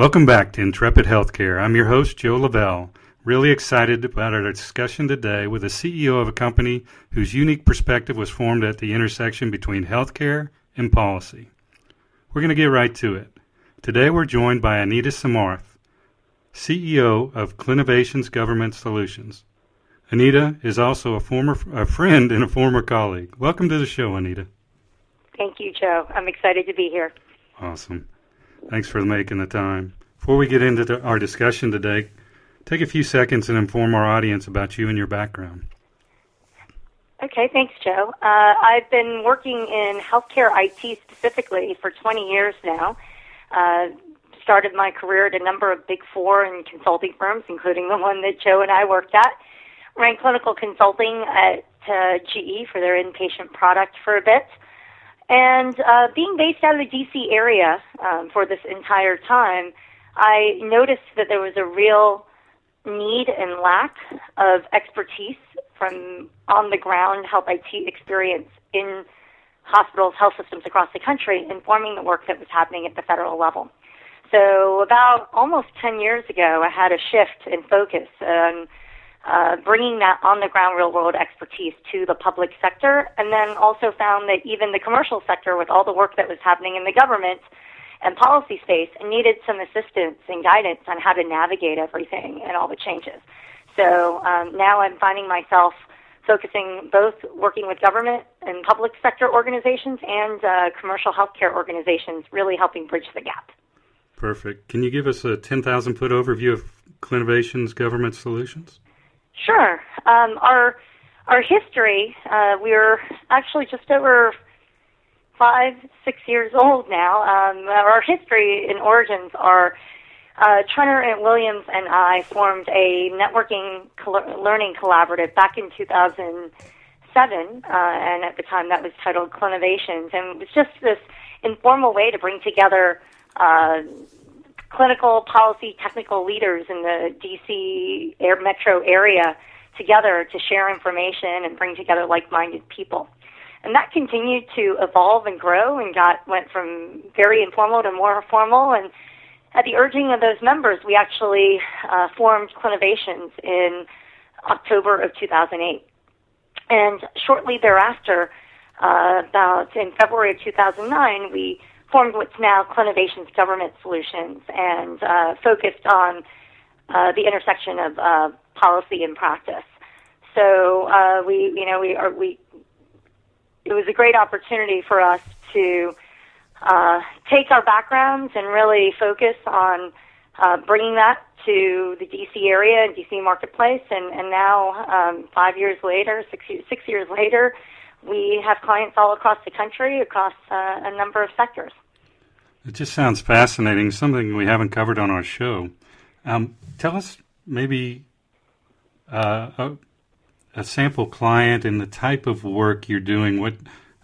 Welcome back to Intrepid Healthcare. I'm your host, Joe Lavelle. Really excited about our discussion today with the CEO of a company whose unique perspective was formed at the intersection between healthcare and policy. We're going to get right to it. Today we're joined by Anita Samarth, CEO of Clinovations Government Solutions. Anita is also a former a friend and a former colleague. Welcome to the show, Anita. Thank you, Joe. I'm excited to be here. Awesome. Thanks for making the time. Before we get into our discussion today, take a few seconds and inform our audience about you and your background. Okay, thanks, Joe. Uh, I've been working in healthcare IT specifically for 20 years now. Uh, started my career at a number of big four and consulting firms, including the one that Joe and I worked at. Ran clinical consulting at uh, GE for their inpatient product for a bit. And uh, being based out of the DC area um, for this entire time, I noticed that there was a real need and lack of expertise from on the ground health IT experience in hospitals, health systems across the country, informing the work that was happening at the federal level. So about almost 10 years ago, I had a shift in focus. Um, uh, bringing that on the ground real world expertise to the public sector, and then also found that even the commercial sector, with all the work that was happening in the government and policy space, needed some assistance and guidance on how to navigate everything and all the changes. So um, now I'm finding myself focusing both working with government and public sector organizations and uh, commercial healthcare organizations, really helping bridge the gap. Perfect. Can you give us a 10,000 foot overview of Clinovations Government Solutions? Sure. Um, our our history, uh, we're actually just over five, six years old now. Um, our history and origins are uh, Trenor and Williams and I formed a networking learning collaborative back in 2007, uh, and at the time that was titled Clinovations, and it was just this informal way to bring together uh, clinical policy technical leaders in the DC air metro area together to share information and bring together like-minded people. And that continued to evolve and grow and got went from very informal to more formal and at the urging of those members, we actually uh, formed Clinovations in October of 2008. And shortly thereafter, uh, about in February of 2009, we formed what's now Clinovations Government Solutions and uh, focused on uh, the intersection of uh, policy and practice. So uh, we, you know, we are we. It was a great opportunity for us to uh, take our backgrounds and really focus on uh, bringing that to the DC area and DC marketplace. And, and now, um, five years later, six, six years later, we have clients all across the country, across uh, a number of sectors. It just sounds fascinating, something we haven't covered on our show. Um, tell us maybe uh, a, a, sample client and the type of work you're doing. What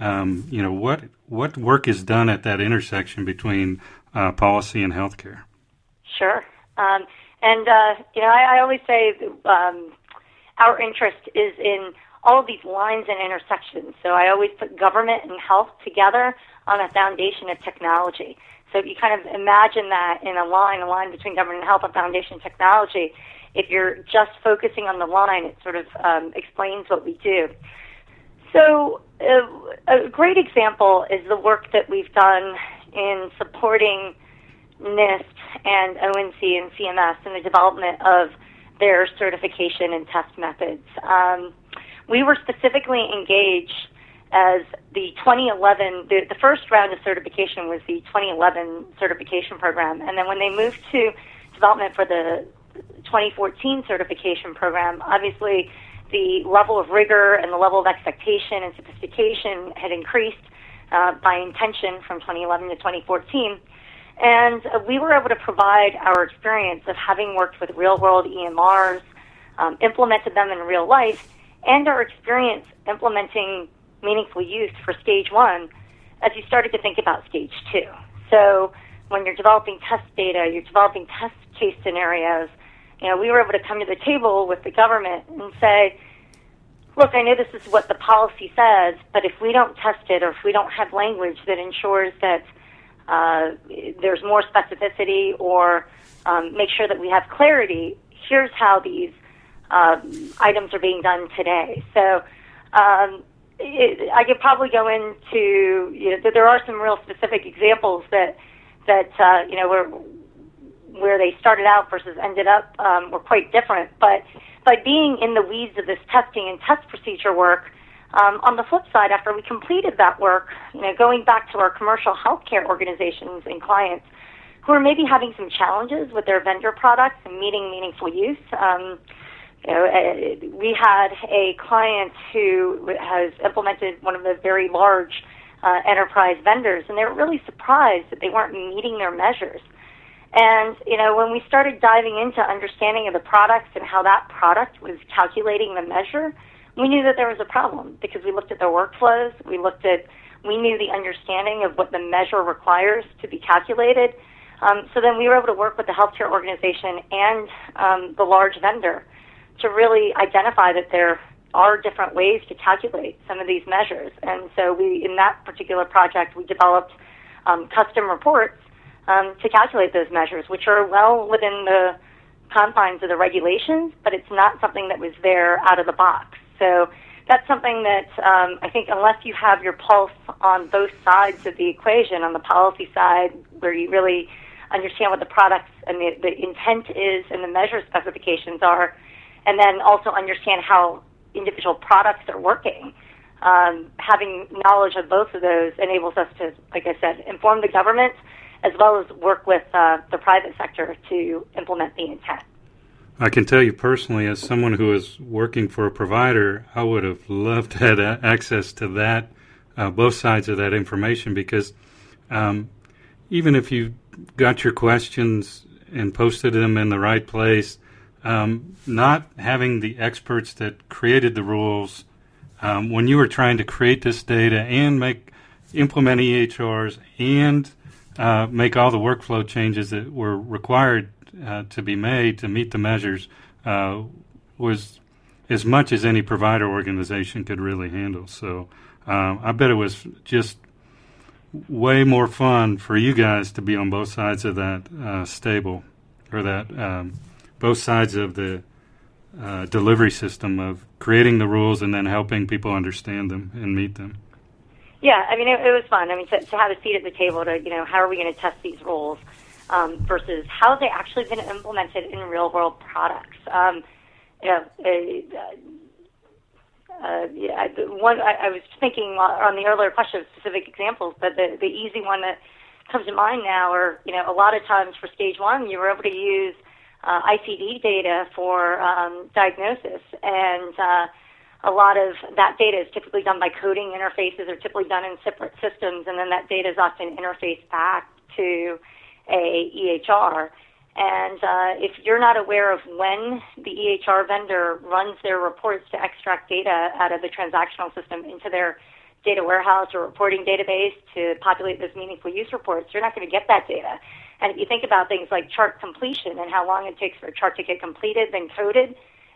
um, you know, what what work is done at that intersection between uh, policy and healthcare? Sure, um, and uh, you know, I, I always say um, our interest is in all of these lines and intersections. So I always put government and health together on a foundation of technology. So if you kind of imagine that in a line, a line between government and health, a foundation technology, if you're just focusing on the line, it sort of um, explains what we do. So uh, a great example is the work that we've done in supporting NIST and ONC and CMS in the development of their certification and test methods. Um, we were specifically engaged as the 2011, the, the first round of certification was the 2011 certification program. And then when they moved to development for the 2014 certification program, obviously the level of rigor and the level of expectation and sophistication had increased uh, by intention from 2011 to 2014. And uh, we were able to provide our experience of having worked with real world EMRs, um, implemented them in real life, and our experience implementing meaningful use for stage one as you started to think about stage two. So when you're developing test data, you're developing test case scenarios, you know, we were able to come to the table with the government and say, look, I know this is what the policy says, but if we don't test it or if we don't have language that ensures that uh, there's more specificity or um, make sure that we have clarity. Here's how these uh, items are being done today. So um, it, I could probably go into you know there are some real specific examples that that uh, you know where where they started out versus ended up um, were quite different. But by being in the weeds of this testing and test procedure work, um, on the flip side, after we completed that work, you know, going back to our commercial healthcare organizations and clients who are maybe having some challenges with their vendor products and meeting meaningful use. Um, you know, uh, we had a client who has implemented one of the very large uh, enterprise vendors, and they were really surprised that they weren't meeting their measures. And you know, when we started diving into understanding of the products and how that product was calculating the measure, we knew that there was a problem because we looked at their workflows, we looked at, we knew the understanding of what the measure requires to be calculated. Um, so then we were able to work with the healthcare organization and um, the large vendor to really identify that there are different ways to calculate some of these measures. And so we, in that particular project, we developed um, custom reports um, to calculate those measures, which are well within the confines of the regulations, but it's not something that was there out of the box. So that's something that um, I think, unless you have your pulse on both sides of the equation, on the policy side, where you really understand what the products and the, the intent is and the measure specifications are, and then also understand how individual products are working. Um, having knowledge of both of those enables us to, like I said, inform the government as well as work with uh, the private sector to implement the intent. I can tell you personally, as someone who is working for a provider, I would have loved to have access to that, uh, both sides of that information, because um, even if you got your questions and posted them in the right place, um, not having the experts that created the rules um, when you were trying to create this data and make implement EHRs and uh, make all the workflow changes that were required uh, to be made to meet the measures uh, was as much as any provider organization could really handle. So um, I bet it was just way more fun for you guys to be on both sides of that uh, stable or that um, both sides of the uh, delivery system of creating the rules and then helping people understand them and meet them. Yeah, I mean, it, it was fun. I mean, to, to have a seat at the table to, you know, how are we going to test these rules um, versus how have they actually been implemented in real world products? Um, you know, uh, uh, yeah, one I, I was thinking on the earlier question of specific examples, but the the easy one that comes to mind now are you know a lot of times for stage one you were able to use uh, ICD data for um, diagnosis. And uh, a lot of that data is typically done by coding interfaces or typically done in separate systems. And then that data is often interfaced back to a EHR and uh, if you're not aware of when the EHR vendor runs their reports to extract data out of the transactional system into their data warehouse or reporting database to populate those meaningful use reports, you're not going to get that data. And if you think about things like chart completion and how long it takes for a chart to get completed, then coded,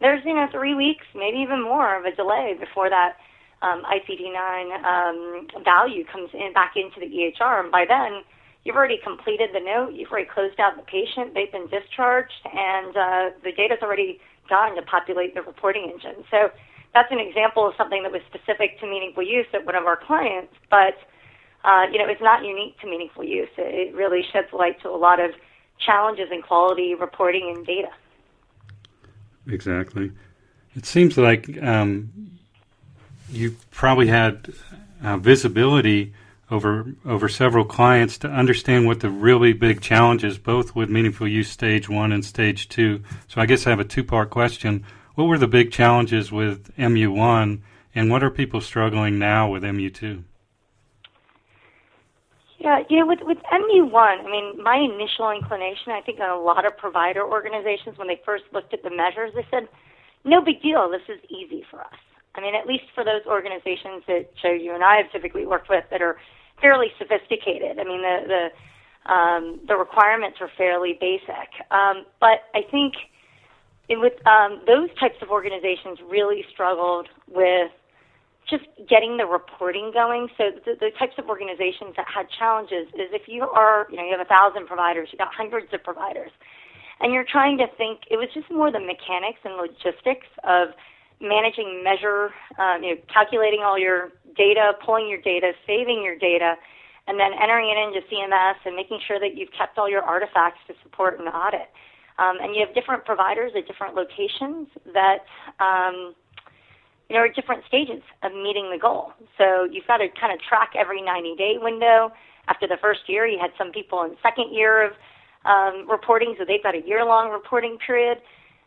there's you know three weeks, maybe even more of a delay before that um, ICD-9 um, value comes in back into the EHR, and by then you've already completed the note, you've already closed out the patient, they've been discharged, and uh, the data's already gone to populate the reporting engine. So that's an example of something that was specific to meaningful use at one of our clients, but uh, you know, it's not unique to meaningful use. It, it really sheds light to a lot of challenges in quality reporting and data. Exactly. It seems like um, you probably had uh, visibility over over several clients to understand what the really big challenges, both with meaningful use stage one and stage two. So I guess I have a two part question. What were the big challenges with MU one, and what are people struggling now with MU two? Yeah, you know, with with MU one, I mean, my initial inclination, I think, on a lot of provider organizations when they first looked at the measures, they said, "No big deal. This is easy for us." I mean, at least for those organizations that Joe, you and I have typically worked with that are fairly sophisticated. I mean, the the um, the requirements are fairly basic. Um, but I think in, with um, those types of organizations really struggled with just getting the reporting going. So the, the types of organizations that had challenges is if you are, you know, you have a thousand providers, you got hundreds of providers, and you're trying to think. It was just more the mechanics and logistics of managing, measure, um, you know, calculating all your data, pulling your data, saving your data, and then entering it into CMS and making sure that you've kept all your artifacts to support an audit. Um, and you have different providers at different locations that um, know are different stages of meeting the goal. So you've got to kind of track every 90 day window. After the first year, you had some people in second year of um, reporting, so they've got a year long reporting period.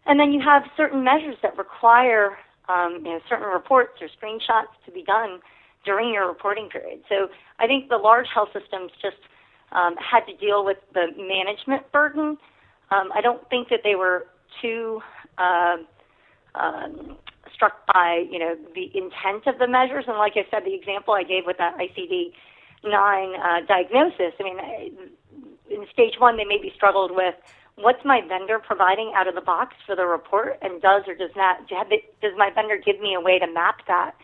And then you have certain measures that require um, you know, certain reports or screenshots to be done during your reporting period. So I think the large health systems just um, had to deal with the management burden. Um, I don't think that they were too uh, um, struck by you know the intent of the measures. And like I said, the example I gave with that ICD nine uh, diagnosis. I mean, in stage one, they maybe struggled with what's my vendor providing out of the box for the report, and does or does not does my vendor give me a way to map that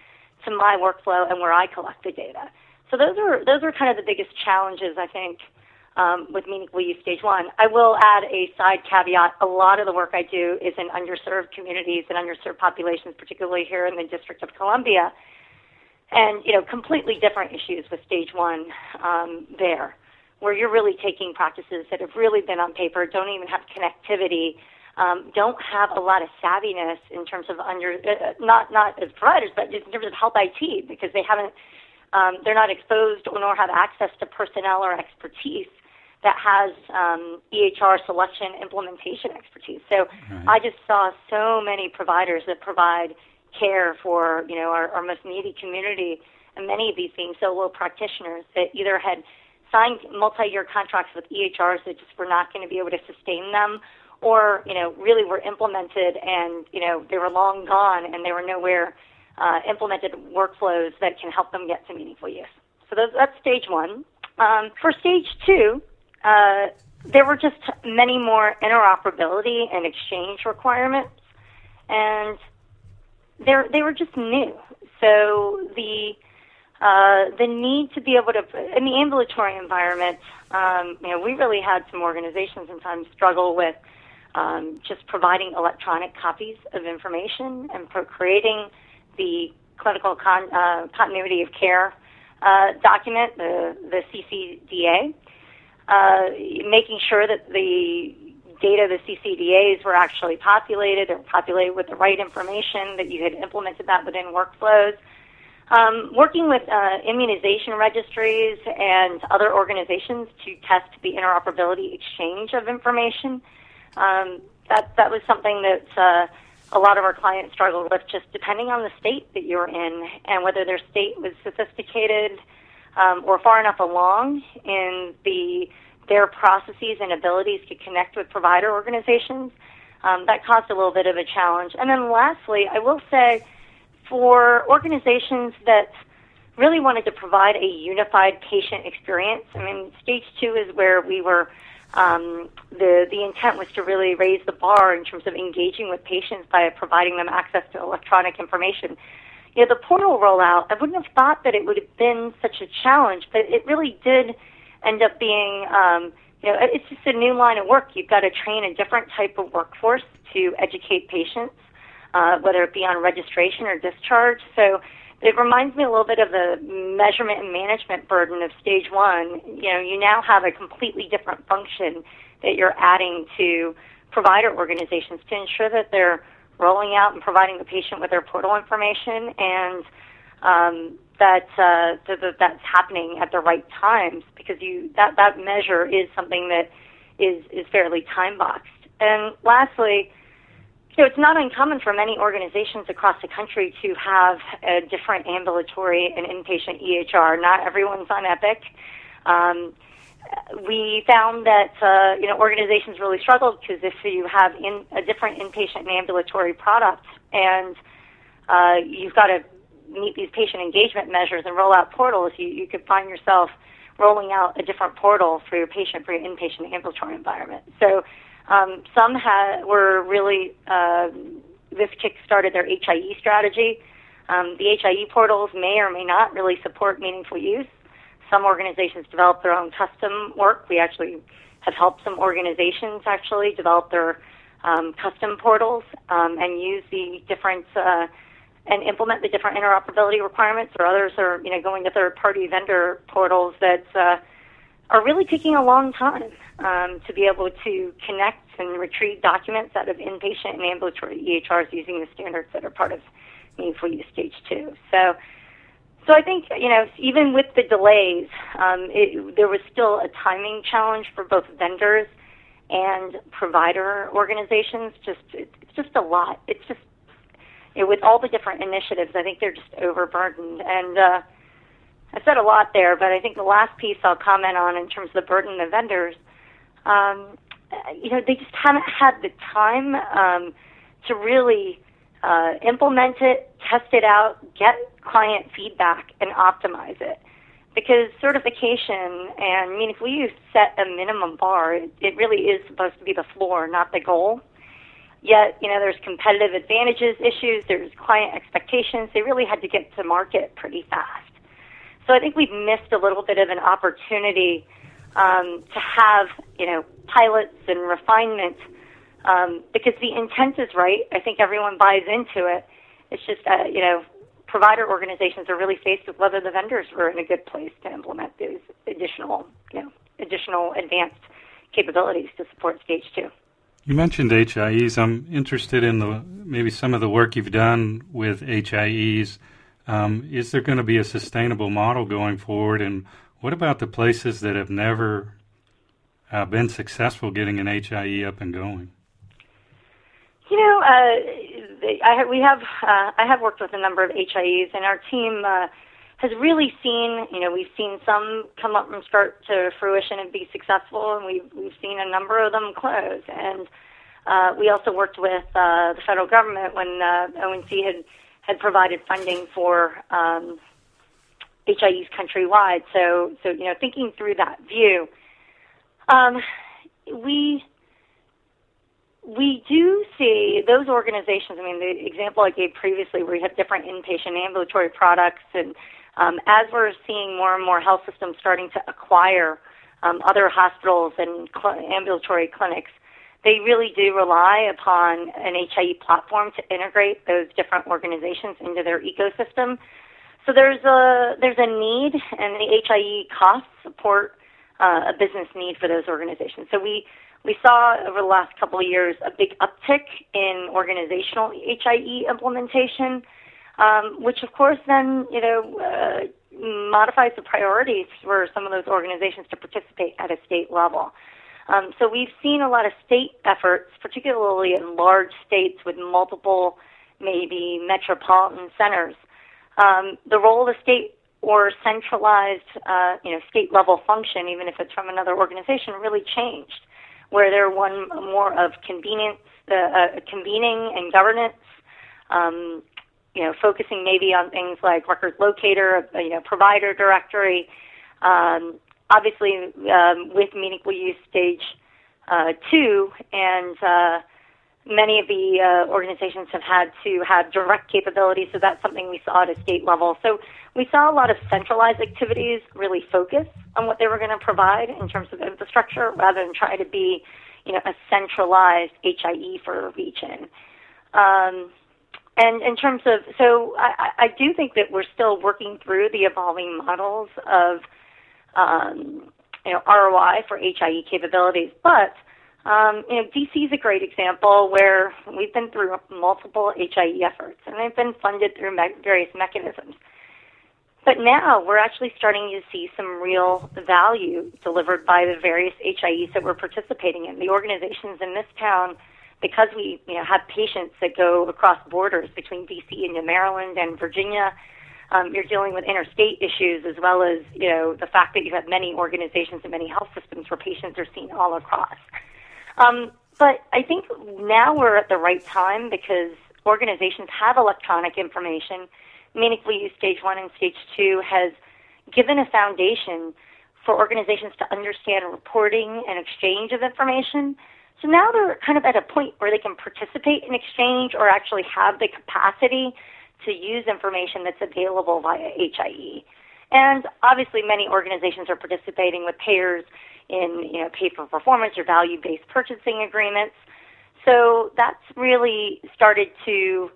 to my workflow and where I collect the data? So those are those are kind of the biggest challenges I think um, with meaningful use stage one. I will add a side caveat. A lot of the work I do is in underserved communities and underserved populations, particularly here in the District of Columbia, and you know completely different issues with stage one um, there where you're really taking practices that have really been on paper, don't even have connectivity, um, don't have a lot of savviness in terms of under uh, not not as providers, but in terms of health IT because they haven't um, they're not exposed or nor have access to personnel or expertise that has um, EHR selection implementation expertise. So right. I just saw so many providers that provide care for you know our, our most needy community, and many of these being solo practitioners that either had signed multi-year contracts with EHRs that just were not going to be able to sustain them, or you know really were implemented and you know they were long gone and there were nowhere uh, implemented workflows that can help them get to meaningful use. So those, that's stage one. Um, for stage two, uh, there were just many more interoperability and exchange requirements, and they were just new. So the uh, the need to be able to, in the ambulatory environment, um, you know, we really had some organizations sometimes struggle with um, just providing electronic copies of information and pro- creating the clinical con- uh, continuity of care uh, document, the, the CCDA, uh, making sure that the data, the CCDAs were actually populated, were populated with the right information, that you had implemented that within workflows. Um, working with uh, immunization registries and other organizations to test the interoperability exchange of information. Um, that that was something that uh, a lot of our clients struggled with, just depending on the state that you're in and whether their state was sophisticated um, or far enough along in the their processes and abilities to connect with provider organizations. Um, that caused a little bit of a challenge. And then lastly, I will say for organizations that really wanted to provide a unified patient experience. I mean, stage two is where we were. Um, the the intent was to really raise the bar in terms of engaging with patients by providing them access to electronic information. You know, the portal rollout, I wouldn't have thought that it would have been such a challenge, but it really did end up being. Um, you know, it's just a new line of work. You've got to train a different type of workforce to educate patients uh, whether it be on registration or discharge. So it reminds me a little bit of the measurement and management burden of stage one. You know, you now have a completely different function that you're adding to provider organizations to ensure that they're rolling out and providing the patient with their portal information and um, that, uh, that, that that's happening at the right times because you that that measure is something that is is fairly time boxed. And lastly, so it's not uncommon for many organizations across the country to have a different ambulatory and inpatient EHR. Not everyone's on Epic. Um, we found that uh, you know organizations really struggled because if you have in, a different inpatient and ambulatory product, and uh, you've got to meet these patient engagement measures and roll out portals, you, you could find yourself rolling out a different portal for your patient for your inpatient ambulatory environment. So um, some had, were really, uh, this kick started their HIE strategy. Um, the HIE portals may or may not really support meaningful use. Some organizations develop their own custom work. We actually have helped some organizations actually develop their um, custom portals um, and use the different uh, and implement the different interoperability requirements. Or others are you know going to third-party vendor portals that uh, are really taking a long time um, to be able to connect and retrieve documents out of inpatient and ambulatory EHRs using the standards that are part of meaningful use stage two. So, so I think you know even with the delays, um, it, there was still a timing challenge for both vendors and provider organizations. Just it's just a lot. It's just with all the different initiatives, I think they're just overburdened and. Uh, I said a lot there, but I think the last piece I'll comment on in terms of the burden of vendors, um, you know, they just haven't had the time um, to really uh, implement it, test it out, get client feedback, and optimize it. Because certification and meaningful use set a minimum bar. It, it really is supposed to be the floor, not the goal. Yet, you know, there's competitive advantages issues, there's client expectations. They really had to get to market pretty fast. So I think we've missed a little bit of an opportunity um, to have, you know, pilots and refinement um, because the intent is right. I think everyone buys into it. It's just, uh, you know, provider organizations are really faced with whether the vendors were in a good place to implement these additional, you know, additional advanced capabilities to support stage two. You mentioned HIEs. I'm interested in the maybe some of the work you've done with HIEs um, is there going to be a sustainable model going forward? And what about the places that have never uh, been successful getting an HIE up and going? You know, uh, I, we have uh, I have worked with a number of HIEs, and our team uh, has really seen. You know, we've seen some come up and start to fruition and be successful, and we've we've seen a number of them close. And uh, we also worked with uh, the federal government when uh, ONC had had provided funding for um, HIEs countrywide. So, so you know, thinking through that view, um, we we do see those organizations. I mean, the example I gave previously, where you have different inpatient ambulatory products, and um, as we're seeing more and more health systems starting to acquire um, other hospitals and cl- ambulatory clinics, they really do rely upon an HIE platform to integrate those different organizations into their ecosystem. So there's a there's a need, and the HIE costs support uh, a business need for those organizations. So we we saw over the last couple of years a big uptick in organizational HIE implementation, um, which of course then you know uh, modifies the priorities for some of those organizations to participate at a state level. Um, so we've seen a lot of state efforts, particularly in large states with multiple, maybe metropolitan centers. Um, the role of the state or centralized, uh, you know, state level function, even if it's from another organization, really changed, where they're one more of convenience, uh, uh, convening and governance. Um, you know, focusing maybe on things like record locator, you know, provider directory, um, obviously um, with meaningful use stage uh, two, and uh, many of the uh, organizations have had to have direct capabilities, so that's something we saw at a state level. So we saw a lot of centralized activities really focus on what they were going to provide in terms of infrastructure, rather than try to be, you know, a centralized HIE for a region. Um, and in terms of, so I, I do think that we're still working through the evolving models of um, you know, ROI for HIE capabilities. But um, you know, DC is a great example where we've been through multiple HIE efforts, and they've been funded through me- various mechanisms. But now we're actually starting to see some real value delivered by the various HIEs that we're participating in. The organizations in this town, because we you know, have patients that go across borders between DC and Maryland and Virginia, um, you're dealing with interstate issues as well as you know the fact that you have many organizations and many health systems where patients are seen all across. Um, but I think now we're at the right time because organizations have electronic information. Meaningfully Use Stage 1 and Stage 2 has given a foundation for organizations to understand reporting and exchange of information. So now they're kind of at a point where they can participate in exchange or actually have the capacity to use information that's available via HIE. And obviously, many organizations are participating with payers in you know pay for performance or value based purchasing agreements. So that's really started to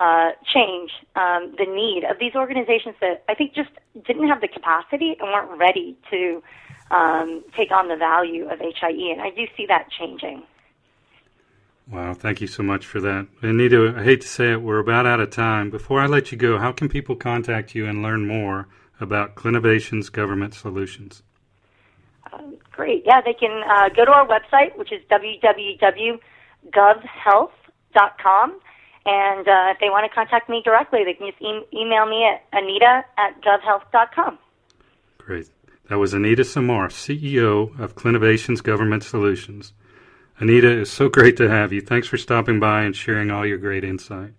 uh, change um, the need of these organizations that I think just didn't have the capacity and weren't ready to um, take on the value of HIE. And I do see that changing. Wow, thank you so much for that. Anita, I hate to say it, we're about out of time. Before I let you go, how can people contact you and learn more about Clinovations government solutions? Um, great. Yeah, they can uh, go to our website, which is www.govhealth.com. And uh, if they want to contact me directly, they can just e- email me at anita at govhealth.com. Great. That was Anita Samarth, CEO of Clinovations Government Solutions. Anita, it's so great to have you. Thanks for stopping by and sharing all your great insight.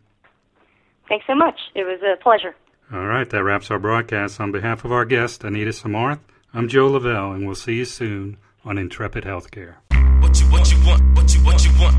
Thanks so much. It was a pleasure. All right, that wraps our broadcast. On behalf of our guest, Anita Samarth, I'm Joe Lavelle, and we'll see you soon on Intrepid Healthcare. What you, what you want, what you, what you want.